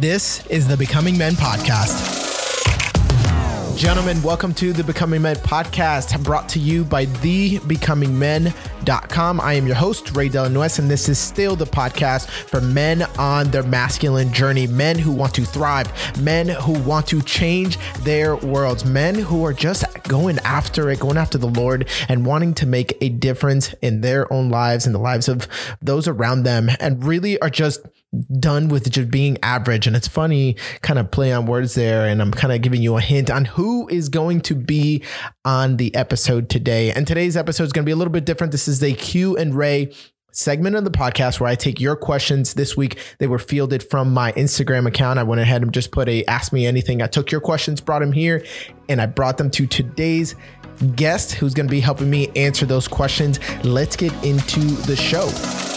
This is the Becoming Men Podcast. Gentlemen, welcome to the Becoming Men podcast brought to you by thebecomingmen.com. I am your host, Ray Delanuez, and this is still the podcast for men on their masculine journey, men who want to thrive, men who want to change their worlds, men who are just going after it, going after the Lord, and wanting to make a difference in their own lives and the lives of those around them, and really are just done with just being average. And it's funny, kind of play on words there. And I'm kind of giving you a hint on who is going to be on the episode today. And today's episode is going to be a little bit different. This is the Q and Ray segment of the podcast where I take your questions this week. They were fielded from my Instagram account. I went ahead and just put a ask me anything. I took your questions, brought them here, and I brought them to today's guest who's going to be helping me answer those questions. Let's get into the show.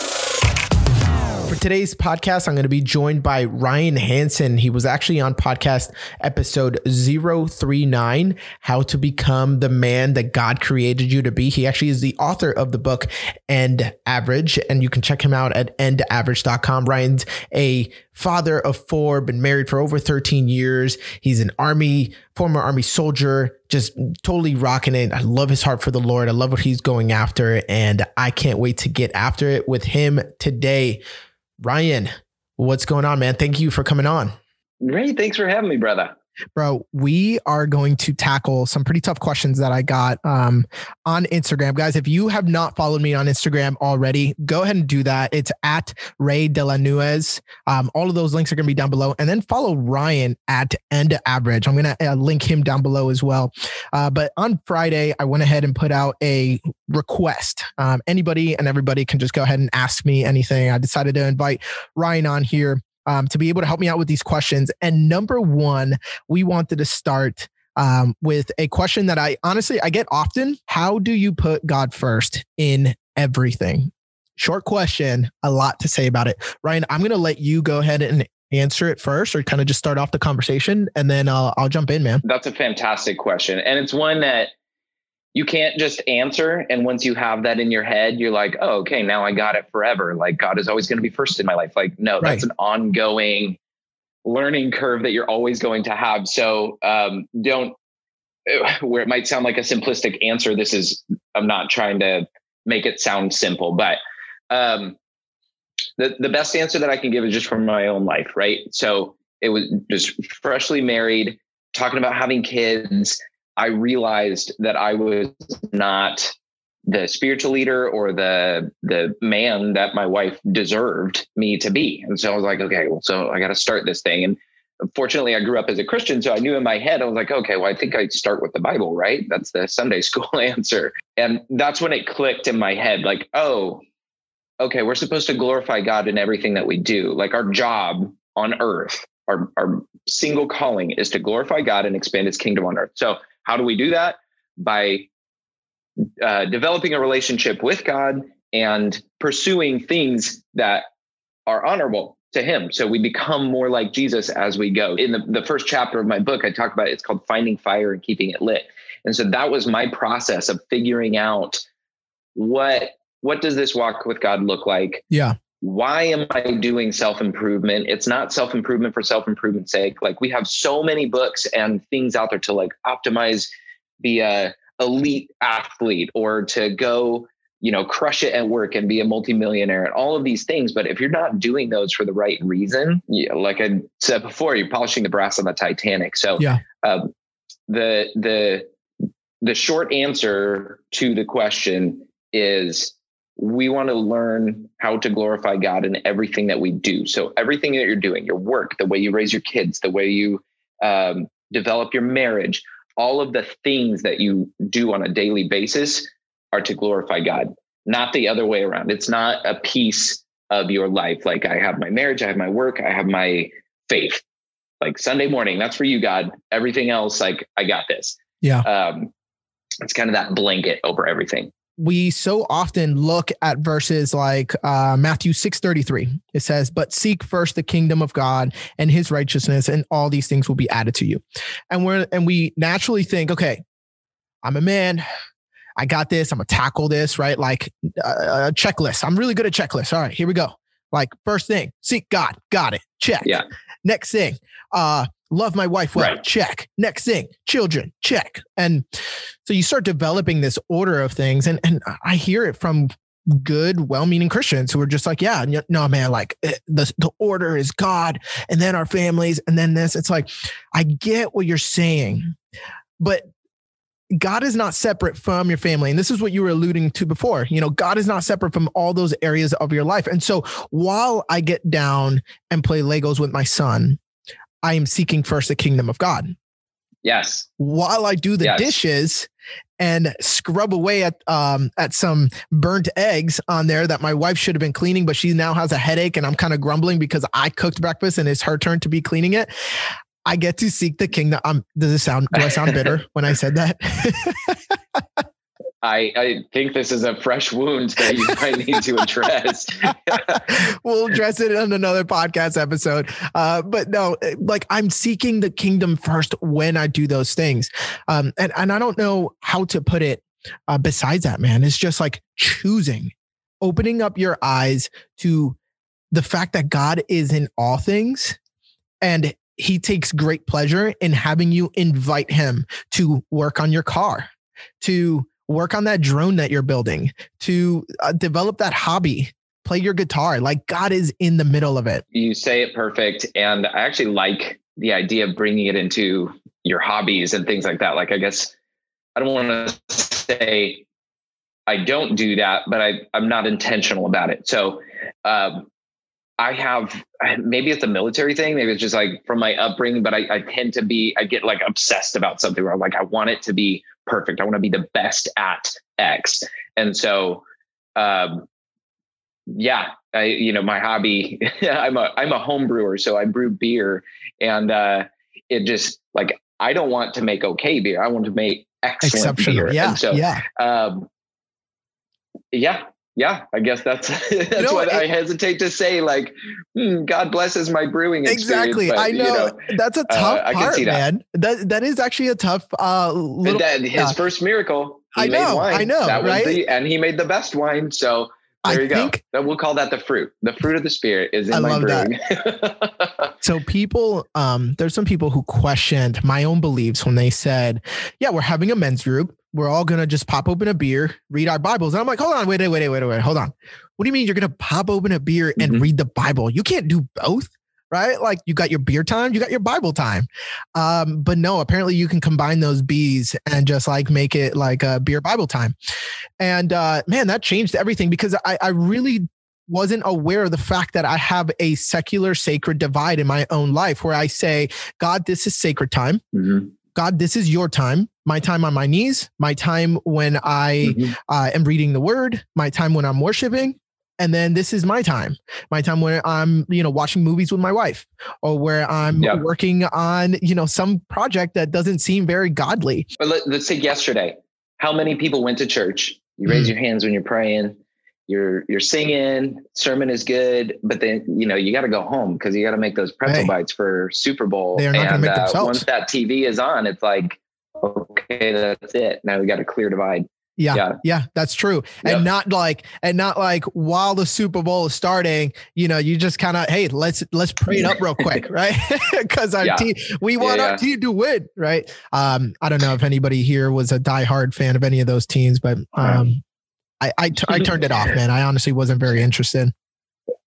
Today's podcast, I'm going to be joined by Ryan Hansen. He was actually on podcast episode 039, How to Become the Man That God Created You to Be. He actually is the author of the book End Average, and you can check him out at endaverage.com. Ryan's a father of four, been married for over 13 years. He's an army, former army soldier, just totally rocking it. I love his heart for the Lord. I love what he's going after, and I can't wait to get after it with him today. Ryan, what's going on, man? Thank you for coming on. Great. Thanks for having me, brother. Bro, we are going to tackle some pretty tough questions that I got um, on Instagram. Guys, if you have not followed me on Instagram already, go ahead and do that. It's at Ray De La Nuez. Um, all of those links are going to be down below. And then follow Ryan at End Average. I'm going to uh, link him down below as well. Uh, but on Friday, I went ahead and put out a request. Um, anybody and everybody can just go ahead and ask me anything. I decided to invite Ryan on here um, to be able to help me out with these questions. And number one, we wanted to start um, with a question that I honestly I get often. How do you put God first in everything? Short question, a lot to say about it. Ryan, I'm going to let you go ahead and answer it first or kind of just start off the conversation and then I'll, I'll jump in, man. That's a fantastic question. And it's one that you can't just answer. And once you have that in your head, you're like, oh, okay, now I got it forever. Like God is always going to be first in my life. Like, no, that's an ongoing learning curve that you're always going to have. So um, don't, where it might sound like a simplistic answer, this is, I'm not trying to make it sound simple, but um, the, the best answer that I can give is just from my own life, right? So it was just freshly married, talking about having kids I realized that I was not the spiritual leader or the the man that my wife deserved me to be. And so I was like, okay, well, so I got to start this thing. And fortunately, I grew up as a Christian, so I knew in my head I was like, okay, well, I think I start with the Bible, right? That's the Sunday school answer. And that's when it clicked in my head, like, oh, okay, we're supposed to glorify God in everything that we do. Like our job on earth, our our single calling is to glorify God and expand His kingdom on earth. So how do we do that? By uh, developing a relationship with God and pursuing things that are honorable to Him. So we become more like Jesus as we go. In the, the first chapter of my book, I talk about it, it's called Finding Fire and Keeping It Lit. And so that was my process of figuring out what what does this walk with God look like? Yeah why am I doing self improvement? It's not self improvement for self improvement's sake. Like we have so many books and things out there to like optimize, be a elite athlete or to go, you know, crush it at work and be a multimillionaire and all of these things. But if you're not doing those for the right reason, yeah, like I said before, you're polishing the brass on the Titanic. So yeah, um, the the the short answer to the question is we want to learn how to glorify God in everything that we do. So everything that you're doing, your work, the way you raise your kids, the way you um, develop your marriage, all of the things that you do on a daily basis are to glorify God, not the other way around. It's not a piece of your life. Like I have my marriage, I have my work, I have my faith. Like Sunday morning, that's for you, God. Everything else, like I got this. Yeah. Um, it's kind of that blanket over everything we so often look at verses like uh, Matthew 6:33. It says, "But seek first the kingdom of God and his righteousness and all these things will be added to you." And we're and we naturally think, "Okay, I'm a man. I got this. I'm gonna tackle this, right? Like uh, a checklist. I'm really good at checklists. All right, here we go. Like first thing, seek God, got it, check. Yeah. Next thing, uh, love my wife well, Right. check. Next thing, children, check. And so you start developing this order of things, and and I hear it from good, well-meaning Christians who are just like, yeah, no, man, like eh, the the order is God, and then our families, and then this. It's like, I get what you're saying, but God is not separate from your family. And this is what you were alluding to before. You know, God is not separate from all those areas of your life. And so while I get down and play Legos with my son, I am seeking first the kingdom of God. Yes. While I do the Yes. dishes and scrub away at um at some burnt eggs on there that my wife should have been cleaning, but she now has a headache and I'm kind of grumbling because I cooked breakfast and it's her turn to be cleaning it. I get to seek the kingdom. Um, does it sound do I sound bitter when I said that? I, I think this is a fresh wound that you might need to address. we'll address it on another podcast episode. Uh, but no, like I'm seeking the kingdom first when I do those things. Um, and, and I don't know how to put it uh, besides that, man. It's just like choosing, opening up your eyes to the fact that God is in all things and he takes great pleasure in having you invite him to work on your car, to work on that drone that you're building, to uh, develop that hobby, play your guitar. Like God is in the middle of it. you say it perfect. And I actually like the idea of bringing it into your hobbies and things like that. Like, I guess I don't want to say I don't do that, but I, I'm not intentional about it. So, um, I have maybe it's a military thing. Maybe it's just like from my upbringing, but I, I tend to be, I get like obsessed about something where I'm like, I want it to be perfect. I want to be the best at X. And so, um, yeah, I, you know, my hobby, I'm a, I'm a home brewer. So I brew beer and, uh, it just like, I don't want to make okay beer. I want to make excellent beer. Yeah. And so, yeah. um, yeah, yeah, I guess that's that's know, what it- I hesitate to say. Like, hmm, God blesses my brewing. Exactly. but, I you know, that's a tough I can part, see that. man. That that is actually a tough uh and little that, his yeah. first miracle. He I made know, wine. I know, that was right? the, and he made the best wine. So there I you go. we'll call that the fruit. The fruit of the spirit is in I my love that. brewing. So people, um, there's some people who questioned my own beliefs when they said, "Yeah, we're having a men's group. We're all gonna just pop open a beer, read our Bibles." And I'm like, "Hold on, wait, wait, wait, wait, wait, hold on. What do you mean you're gonna pop open a beer and Mhm. read the Bible? You can't do both." Right? Like you got your beer time, you got your Bible time. Um, but no, apparently you can combine those B's and just like make it like a beer Bible time. And uh, man, that changed everything because I, I really wasn't aware of the fact that I have a secular sacred divide in my own life where I say, God, this is sacred time. Mhm, God, this is your time. My time on my knees, my time when I mhm. uh, am reading the word, my time when I'm worshiping. And then this is my time, my time where I'm, you know, watching movies with my wife or where I'm Yeah. working on, you know, some project that doesn't seem very godly. But let, let's say yesterday. How many people went to church? You raise Mm. your hands when you're praying. You're you're singing. Sermon is good, but then you know you got to go home because you got to make those pretzel Hey. bites for Super Bowl. They are not gonna and make uh, themselves. once that TV is on, it's like, okay, that's it. Now we got a clear divide. Yeah, yeah, Yeah. that's true. Yep. And not like, and not like while the Super Bowl is starting, you know, you just kind of, hey, let's let's pray it up real quick, right? Because our Yeah. team, we want Yeah, our team to win, right? Um, I don't know if anybody here was a diehard fan of any of those teams, but um, I I, t- I turned it off, man. I honestly wasn't very interested.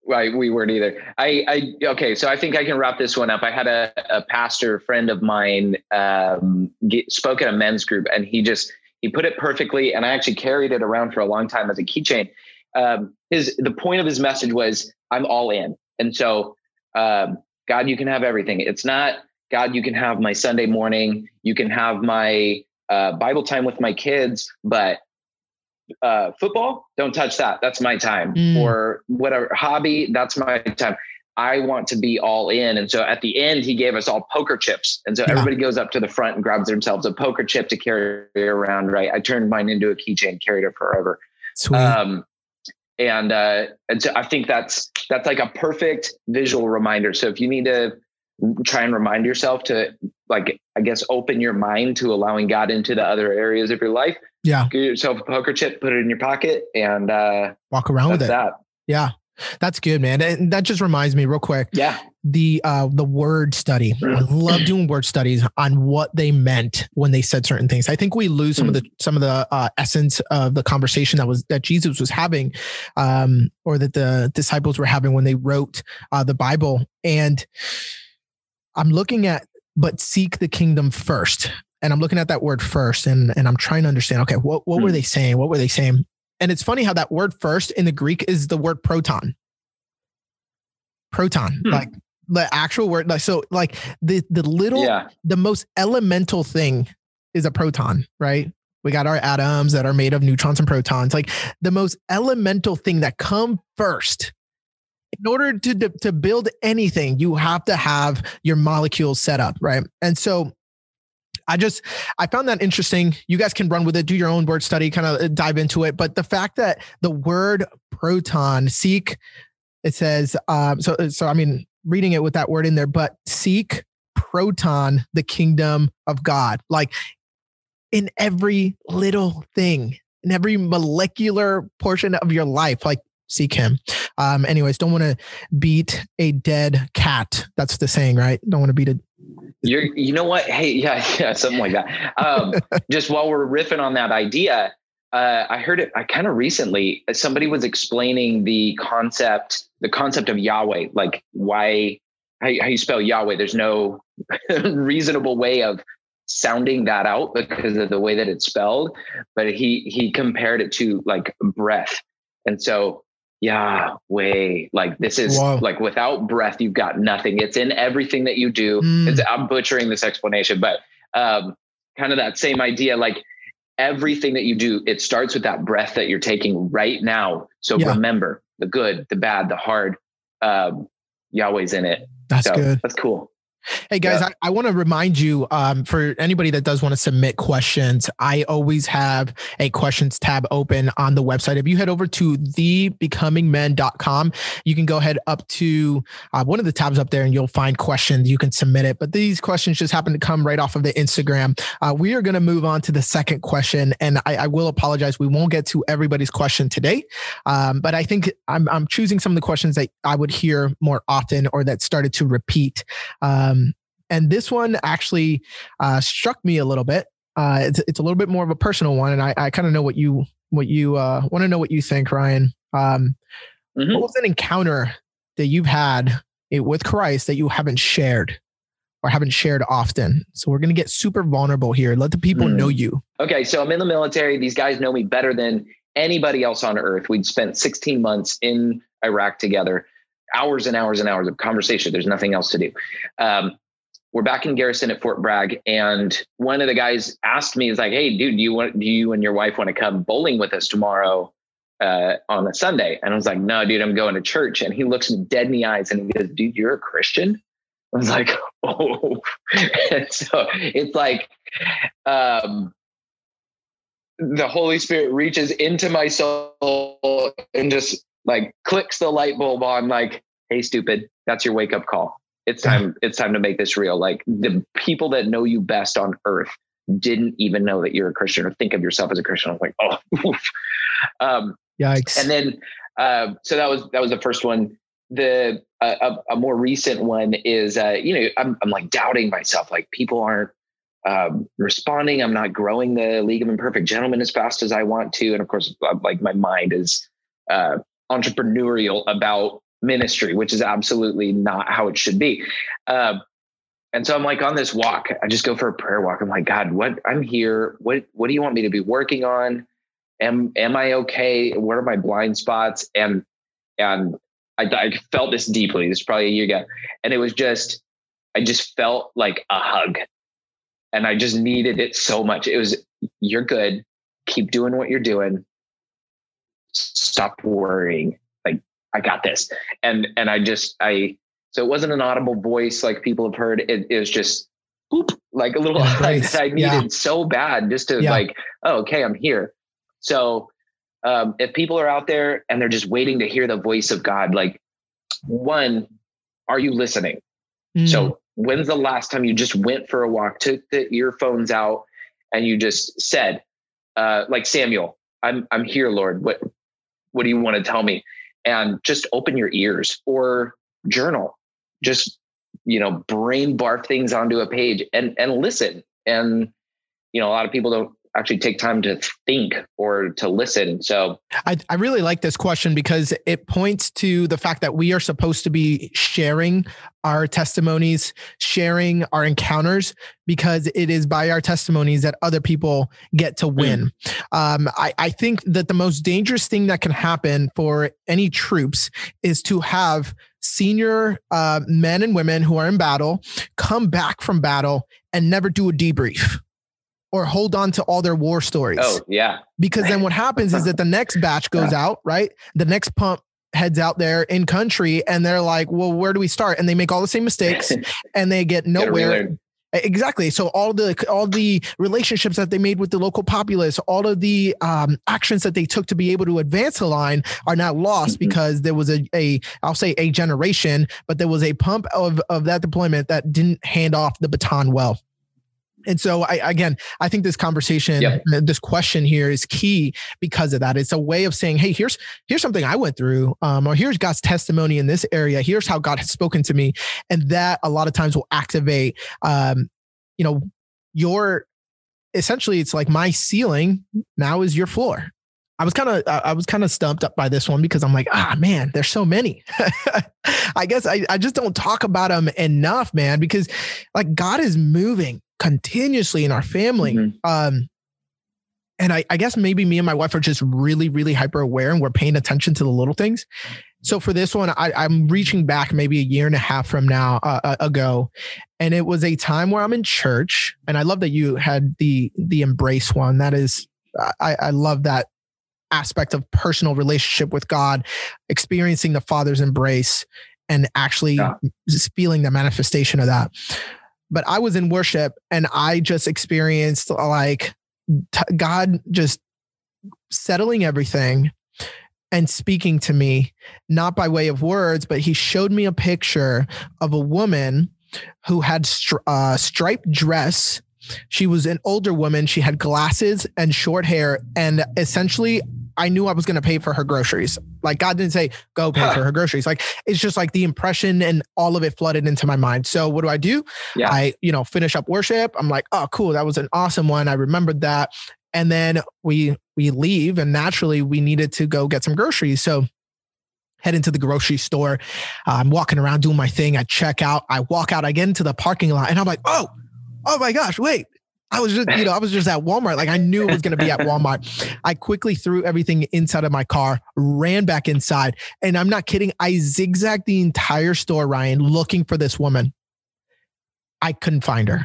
Right, we weren't either. I, I, okay, so I think I can wrap this one up. I had a, a pastor friend of mine um, get, spoke at a men's group, and he just he put it perfectly, and I actually carried it around for a long time as a keychain. Um, his the point of his message was, "I'm all in," and so um, God, you can have everything. It's not God, you can have my Sunday morning, you can have my uh, Bible time with my kids, but uh, football, don't touch that. That's my time. Mm. Or whatever hobby, that's my time. I want to be all in. And so at the end, he gave us all poker chips. And so Yeah. everybody goes up to the front and grabs themselves a poker chip to carry around. Right. I turned mine into a keychain, carried it forever. Sweet. Um, and uh, and so I think that's that's like a perfect visual reminder. So if you need to try and remind yourself to like, I guess, open your mind to allowing God into the other areas of your life, yeah, get yourself a poker chip, put it in your pocket, and uh, walk around with it. that. Yeah. That's good, man. And that just reminds me real quick. Yeah. The uh the word study. I mm. love doing word studies on what they meant when they said certain things. I think we lose some mm. of the some of the uh, essence of the conversation that was that Jesus was having, um, or that the disciples were having when they wrote uh, the Bible. And I'm looking at but seek the kingdom first. And I'm looking at that word first and, and I'm trying to understand, okay, what, what mm. were they saying? What were they saying? And it's funny how that word first in the Greek is the word proton. Proton, hmm. like the actual word. Like so, like the the little, yeah. the most elemental thing is a proton, right? We got our atoms that are made of neutrons and protons. Like the most elemental thing that come first. In order to to build anything, you have to have your molecules set up, right? And so I just I found that interesting. You guys can run with it, do your own word study, kind of uh, dive into it. But the fact that the word proton seek, it says um, so. So I mean, reading it with that word in there, but seek proton the kingdom of God, like in every little thing, in every molecular portion of your life, like seek him. Um, anyways, don't want to beat a dead cat. That's the saying, right? Don't want to beat a you're, you know what? Hey, yeah, yeah, something like that. Um, just while we're riffing on that idea, uh, I heard it. I kind of recently somebody was explaining the concept, the concept of Yahweh, like why how, how you spell Yahweh. There's no reasonable way of sounding that out because of the way that it's spelled. But he he compared it to like breath, and so Yahweh. Like this is Whoa. like without breath, you've got nothing. It's in everything that you do. Mm. I'm butchering this explanation, but um, kind of that same idea. Like everything that you do, it starts with that breath that you're taking right now. So yeah. remember the good, the bad, the hard. Um, Yahweh's in it. That's so good. That's cool. Hey guys, yeah. I, I want to remind you um, for anybody that does want to submit questions, I always have a questions tab open on the website. If you head over to thebecomingmen.com, you can go ahead up to uh, one of the tabs up there and you'll find questions. You can submit it. But these questions just happen to come right off of the Instagram. Uh, we are going to move on to the second question. And I, I, will apologize. We won't get to everybody's question today. Um, but I think I'm, I'm choosing some of the questions that I would hear more often or that started to repeat. Uh, um, and this one actually uh, struck me a little bit. Uh, it's, it's a little bit more of a personal one, and I, I kind of know what you what you uh, want to know what you think, Ryan. Um, mm-hmm. What was an encounter that you've had with Christ that you haven't shared or haven't shared often? So we're going to get super vulnerable here. Let the people mm. know you. Okay, so I'm in the military. These guys know me better than anybody else on earth. We'd spent 16 months in Iraq together hours and hours and hours of conversation. There's nothing else to do. Um, we're back in garrison at Fort Bragg, and one of the guys asked me, "Is like, hey, dude, do you want do you and your wife want to come bowling with us tomorrow uh, on a Sunday?" And I was like, "No, dude, I'm going to church." And he looks me dead in the eyes and he goes, "Dude, you're a Christian." I was like, "Oh," and so it's like. Um, the Holy Spirit reaches into my soul and just like clicks the light bulb on like hey stupid that's your wake up call. It's time it's time to make this real. Like the people that know you best on earth didn't even know that you're a christian or think of yourself as a christian. I was like oh um yikes. and then uh, so that was that was the first one. The uh, a, a, more recent one is uh, you know I'm, I'm like doubting myself. Like people aren't um, responding. I'm not growing the league of imperfect gentlemen as fast as i want to. And of course uh, like my mind is uh, entrepreneurial about ministry, which is absolutely not how it should be. Uh, and so I'm like on this walk. I just go for a prayer walk. I'm like, God, what I'm here. What what do you want me to be working on? Am am I okay? What are my blind spots? And and I, I felt this deeply. This is probably a year ago, and it was just I just felt like a hug, and I just needed it so much. It was you're good. Keep doing what you're doing stop worrying. Like I got this. And and I just I so it wasn't an audible voice like people have heard. It, it was just boop, like a little like I needed yeah. so bad just to yeah. like, oh, okay, I'm here. So um, if people are out there and they're just waiting to hear the voice of God, like one, are you listening? Mm. So when's the last time you just went for a walk, took the earphones out, and you just said, uh, like Samuel, I'm I'm here, Lord. What what do you want to tell me? and just open your ears or journal. Just, you know, brain barf things onto a page and and listen. And, you know, a lot of people don't actually take time to think or to listen. So I, I really like this question because it points to the fact that we are supposed to be sharing our testimonies, sharing our encounters, because it is by our testimonies that other people get to win. Mm. Um, I, I think that the most dangerous thing that can happen for any troops is to have senior uh, men and women who are in battle come back from battle and never do a debrief or hold on to all their war stories. Oh, yeah. Because then what happens is that the next batch goes yeah. out, right? The next pump heads out there in country and they're like, well, where do we start? And they make all the same mistakes and they get nowhere. Exactly. So all the all the relationships that they made with the local populace, all of the um, actions that they took to be able to advance the line are now lost mm-hmm. because there was a a I'll say a generation, but there was a pump of of that deployment that didn't hand off the baton well. And so I again, I think this conversation, yep. this question here is key because of that. It's a way of saying, hey, here's here's something I went through, um, or here's God's testimony in this area. Here's how God has spoken to me, and that a lot of times will activate, um, you know, your essentially it's like my ceiling now is your floor. I was kind of I was kind of stumped up by this one because I'm like, ah man, there's so many. I guess I, I just don't talk about them enough, man, because like God is moving continuously in our family. Mm-hmm. Um, and I, I, guess maybe me and my wife are just really, really hyper aware and we're paying attention to the little things. So for this one, I, am reaching back maybe a year and a half from now uh, uh, ago, and it was a time where I'm in church, and I love that you had the the embrace one. That is, I, I love that aspect of personal relationship with God, experiencing the Father's embrace, and actually yeah. feeling the manifestation of that but I was in worship and I just experienced like t- God just settling everything and speaking to me, not by way of words, but he showed me a picture of a woman who had stri- uh, striped dress. She was an older woman. She had glasses and short hair. And essentially, I knew I was going to pay for her groceries. Like God didn't say, go pay huh. for her groceries. Like it's just like the impression and all of it flooded into my mind. So what do I do? Yeah. I, you know, finish up worship. I'm like, oh, cool. That was an awesome one. I remembered that. And then we, we leave and naturally we needed to go get some groceries. So head into the grocery store. Uh, I'm walking around doing my thing. I check out. I walk out. I get into the parking lot and I'm like, oh, oh my gosh, wait, I was just, you know, I was just at Walmart. Like I knew it was going to be at Walmart. I quickly threw everything inside of my car, ran back inside. And I'm not kidding. I zigzagged the entire store, Ryan, looking for this woman. I couldn't find her.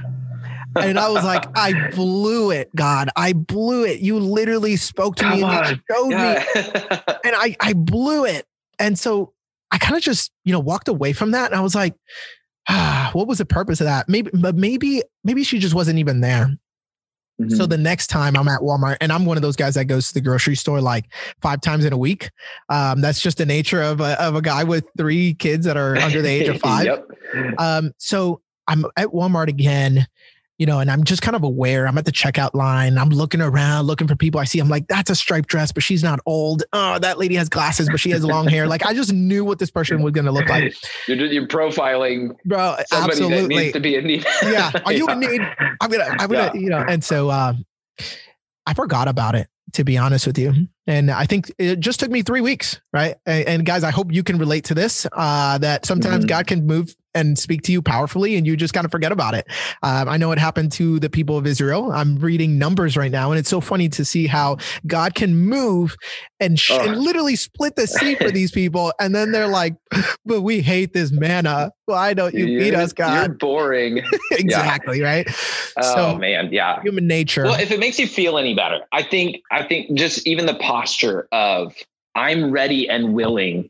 And I was like, I blew it, God. I blew it. You literally spoke to Come me and you showed yeah. me. And I, I blew it. And so I kind of just, you know, walked away from that. And I was like, what was the purpose of that? Maybe, but maybe, maybe she just wasn't even there. Mm-hmm. So the next time I'm at Walmart, and I'm one of those guys that goes to the grocery store like five times in a week. Um, that's just the nature of a, of a guy with three kids that are under the age of five. yep. Um, so I'm at Walmart again you know, and I'm just kind of aware. I'm at the checkout line. I'm looking around, looking for people I see. I'm like, that's a striped dress, but she's not old. Oh, that lady has glasses, but she has long hair. Like, I just knew what this person was going to look like. You're, you're profiling, bro. absolutely. needs to be in need. yeah. Are you in need? I'm gonna, I'm gonna, yeah. you know. And so, um, I forgot about it to be honest with you. And I think it just took me three weeks, right? And, and guys, I hope you can relate to this. Uh, that sometimes mm-hmm. God can move and speak to you powerfully and you just kind of forget about it. Um, I know it happened to the people of Israel. I'm reading numbers right now, and it's so funny to see how God can move and, sh- and literally split the sea for these people. And then they're like, but we hate this manna. Why don't you you're, feed us, God? You're boring. exactly, yeah. right? Oh so, man, yeah. Human nature. Well, if it makes you feel any better, I think I think just even the posture of I'm ready and willing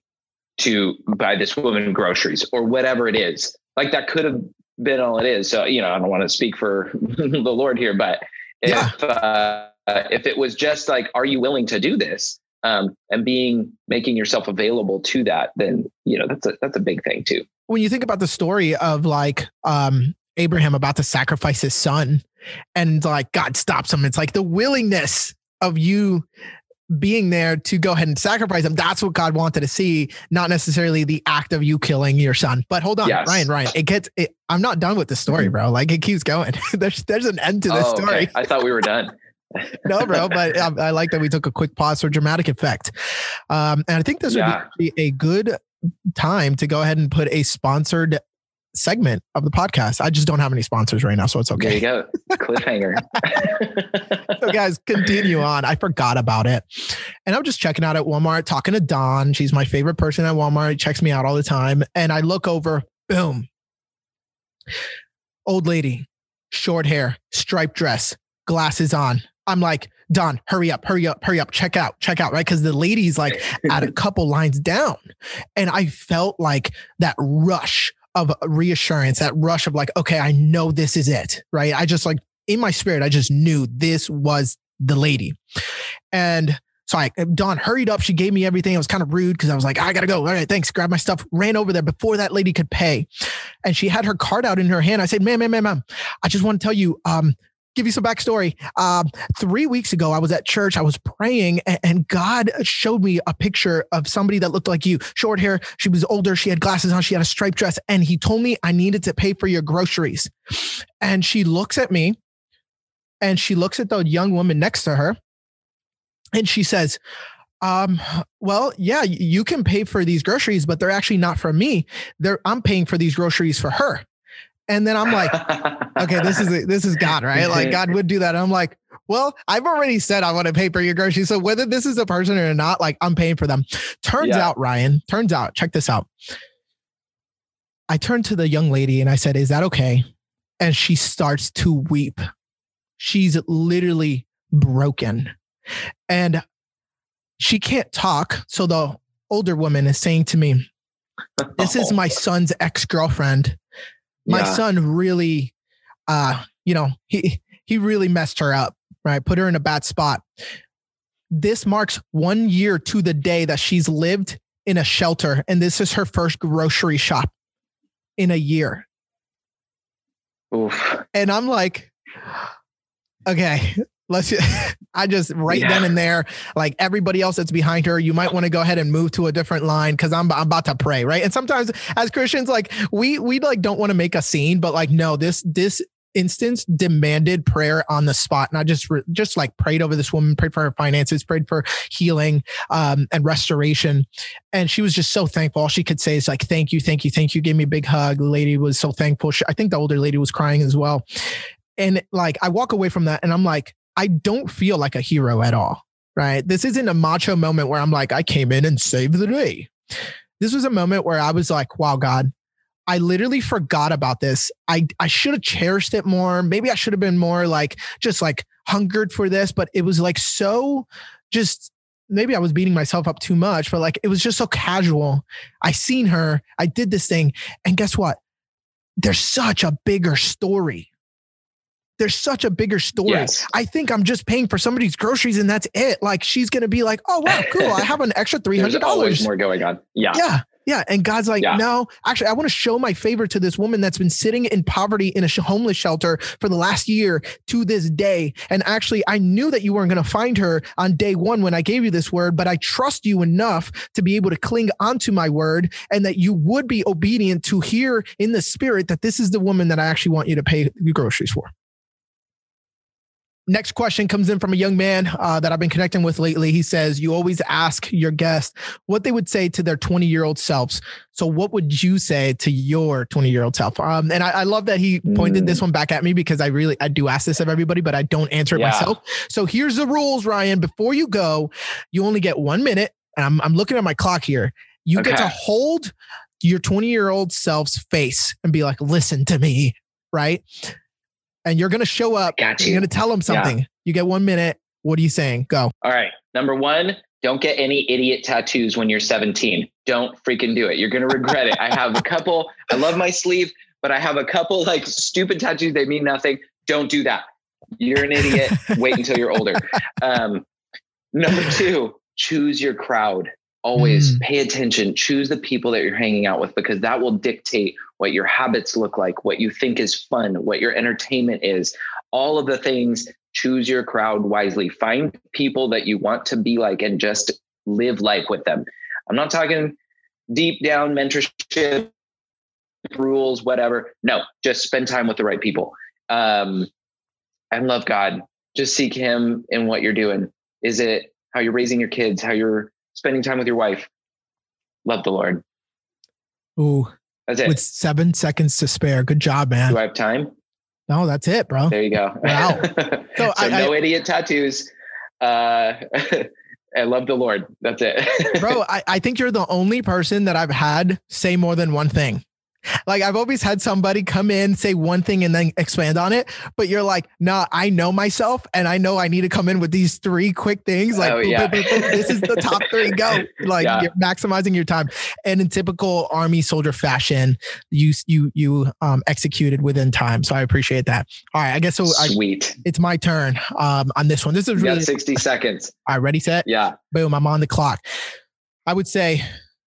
to buy this woman groceries or whatever it is. Like that could have been all it is. So, you know, I don't want to speak for the Lord here, but if, yeah. uh, if it was just like, are you willing to do this? Um, and being making yourself available to that, then you know that's a that's a big thing too. When you think about the story of like um, Abraham about to sacrifice his son, and like God stops him, it's like the willingness of you being there to go ahead and sacrifice them. That's what God wanted to see, not necessarily the act of you killing your son. But hold on, yes. Ryan, Ryan, it gets. It, I'm not done with the story, bro. Like it keeps going. there's there's an end to this oh, story. Okay. I thought we were done. no, bro, but I, I, like that we took a quick pause for dramatic effect. Um, and I think this yeah. would be a good time to go ahead and put a sponsored segment of the podcast. I just don't have any sponsors right now, so it's okay. There you go. Cliffhanger. so guys, continue on. I forgot about it. And I'm just checking out at Walmart, talking to Dawn. She's my favorite person at Walmart. checks me out all the time. And I look over, boom. Old lady, short hair, striped dress, glasses on. I'm like, Dawn, hurry up, hurry up, hurry up, check out, check out, right? Because the lady's like at a couple lines down. And I felt like that rush of reassurance, that rush of like, okay, I know this is it, right? I just like in my spirit, I just knew this was the lady. And so I, Dawn hurried up. She gave me everything. It was kind of rude because I was like, I gotta go. All right, thanks. Grab my stuff. Ran over there before that lady could pay, and she had her card out in her hand. I said, "Ma'am, ma'am, ma'am, ma'am, I just want to tell you, um, give you some backstory. Um, three weeks ago, I was at church. I was praying, and, and, God showed me a picture of somebody that looked like you, short hair. She was older. She had glasses on. She had a striped dress, and He told me I needed to pay for your groceries. And she looks at me, and she looks at the young woman next to her, and she says. Um, well, yeah, you can pay for these groceries, but they're actually not for me. They're I'm paying for these groceries for her. And then I'm like, okay, this is this is God, right? Like God would do that. I'm like, well, I've already said I want to pay for your groceries. So whether this is a person or not, like I'm paying for them. Turns yeah. out, Ryan, turns out, check this out. I turned to the young lady and I said, Is that okay? And she starts to weep. She's literally broken. And she can't talk. So the older woman is saying to me, This is my son's ex girlfriend my yeah. son really uh you know he he really messed her up right put her in a bad spot this marks one year to the day that she's lived in a shelter and this is her first grocery shop in a year Oof. and i'm like okay let's i just right yeah. then and there like everybody else that's behind her you might want to go ahead and move to a different line because I'm, I'm about to pray right? And sometimes as christians like we we like don't want to make a scene but like no this this instance demanded prayer on the spot and i just just like prayed over this woman prayed for her finances prayed for healing um, and restoration and she was just so thankful. All she could say is like thank you thank you thank you gave me a big hug. The lady was so thankful. She, i think the older lady was crying as well. And like i walk away from that and i'm like I don't feel like a hero at all, right? This isn't a macho moment where I'm like, I came in and saved the day. This was a moment where I was like, wow, God, I literally forgot about this. I, I should have cherished it more. Maybe I should have been more like, just like hungered for this, but it was like so just maybe I was beating myself up too much, but like it was just so casual. I seen her, I did this thing, and guess what? There's such a bigger story there's such a bigger story. Yes. I think I'm just paying for somebody's groceries and that's it. Like she's gonna be like, oh wow, cool. I have an extra three hundred dollars. more going on. Yeah. Yeah. Yeah. And God's like, yeah. no, actually, I want to show my favor to this woman that's been sitting in poverty in a homeless shelter for the last year to this day. And actually, I knew that you weren't going to find her on day one when I gave you this word, but I trust you enough to be able to cling onto my word and that you would be obedient to hear in the spirit that this is the woman that I actually want you to pay your groceries for. Next question comes in from a young man uh, that I've been connecting with lately. He says, You always ask your guests what they would say to their 20 year old selves. So, what would you say to your 20 year old self? Um, and I, I, love that he pointed mm. this one back at me because I really, I do ask this of everybody, but I don't answer it yeah. myself. So, here's the rules, Ryan. Before you go, you only get one minute. And I'm, I'm looking at my clock here. You okay. get to hold your 20 year old self's face and be like, Listen to me, right? And you're going to show up. Got you. You're going to tell them something. Yeah. You get one minute. What are you saying? Go. All right. Number one, don't get any idiot tattoos when you're 17. Don't freaking do it. You're going to regret it. I have a couple. I love my sleeve, but I have a couple like stupid tattoos. They mean nothing. Don't do that. You're an idiot. Wait until you're older. Um, number two, choose your crowd. Always mm. pay attention. Choose the people that you're hanging out with because that will dictate what your habits look like, what you think is fun, what your entertainment is, all of the things choose your crowd wisely. Find people that you want to be like and just live life with them. I'm not talking deep down mentorship rules, whatever. No, just spend time with the right people. Um, and love God. Just seek Him in what you're doing. Is it how you're raising your kids, how you're spending time with your wife? Love the Lord. Ooh, that's it. With seven seconds to spare. Good job, man. Do I have time? No, that's it, bro. There you go. Wow. so, so I, no I, idiot tattoos. Uh, I love the Lord. That's it. bro, I, I think you're the only person that I've had say more than one thing. Like I've always had somebody come in, say one thing and then expand on it. But you're like, nah, I know myself and I know I need to come in with these three quick things. Like, oh, yeah. this is the top three, go. Like yeah. you're maximizing your time. And in typical army soldier fashion, you you you um executed within time. So I appreciate that. All right. I guess so sweet. I, it's my turn um on this one. This is really 60 seconds. All right, ready, set? Yeah. Boom. I'm on the clock. I would say,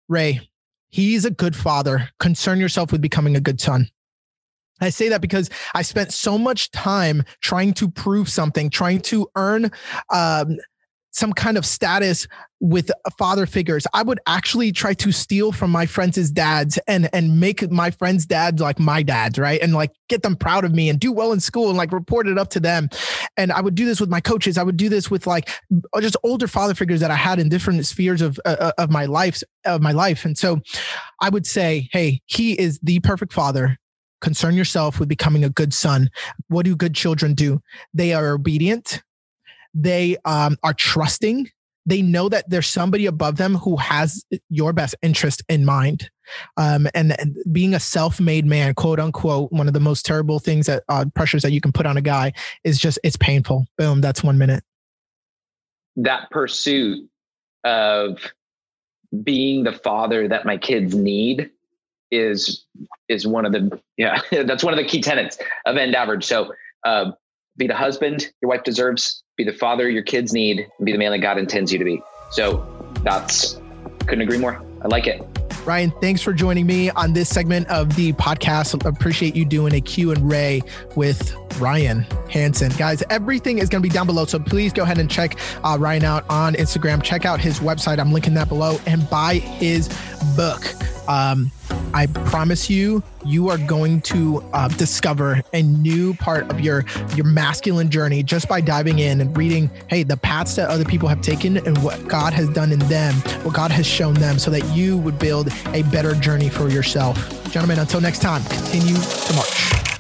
Ray, He's a good father. Concern yourself with becoming a good son. I say that because I spent so much time trying to prove something, trying to earn um, some kind of status with father figures. I would actually try to steal from my friends' dads and and make my friends' dads like my dads, right? And like get them proud of me and do well in school and like report it up to them. And I would do this with my coaches. I would do this with like just older father figures that I had in different spheres of uh, uh of my life of my life. And so I would say, hey, he is the perfect father concern yourself with becoming a good son. What do good children do? They are obedient. They um, are trusting. They know that there's somebody above them who has your best interest in mind. Um, and, and, being a self-made man, quote unquote, one of the most terrible things that uh, pressures that you can put on a guy is just it's painful. Boom, that's one minute. That pursuit of being the father that my kids need is is one of the yeah that's one of the key tenets of end average. So uh, be the husband your wife deserves, be the father your kids need, be the man that God intends you to be. So that's couldn't agree more. I like it. Ryan, thanks for joining me on this segment of the podcast. Appreciate you doing a Q and Ray with Ryan Hansen. Guys, everything is going to be down below. So please go ahead and check uh, Ryan out on Instagram. Check out his website. I'm linking that below and buy his book. Um, I promise you, you are going to uh, discover a new part of your your masculine journey just by diving in and reading, hey, the paths that other people have taken and what God has done in them, what God has shown them, so that you would build a better journey for yourself. Gentlemen, until next time, continue to march.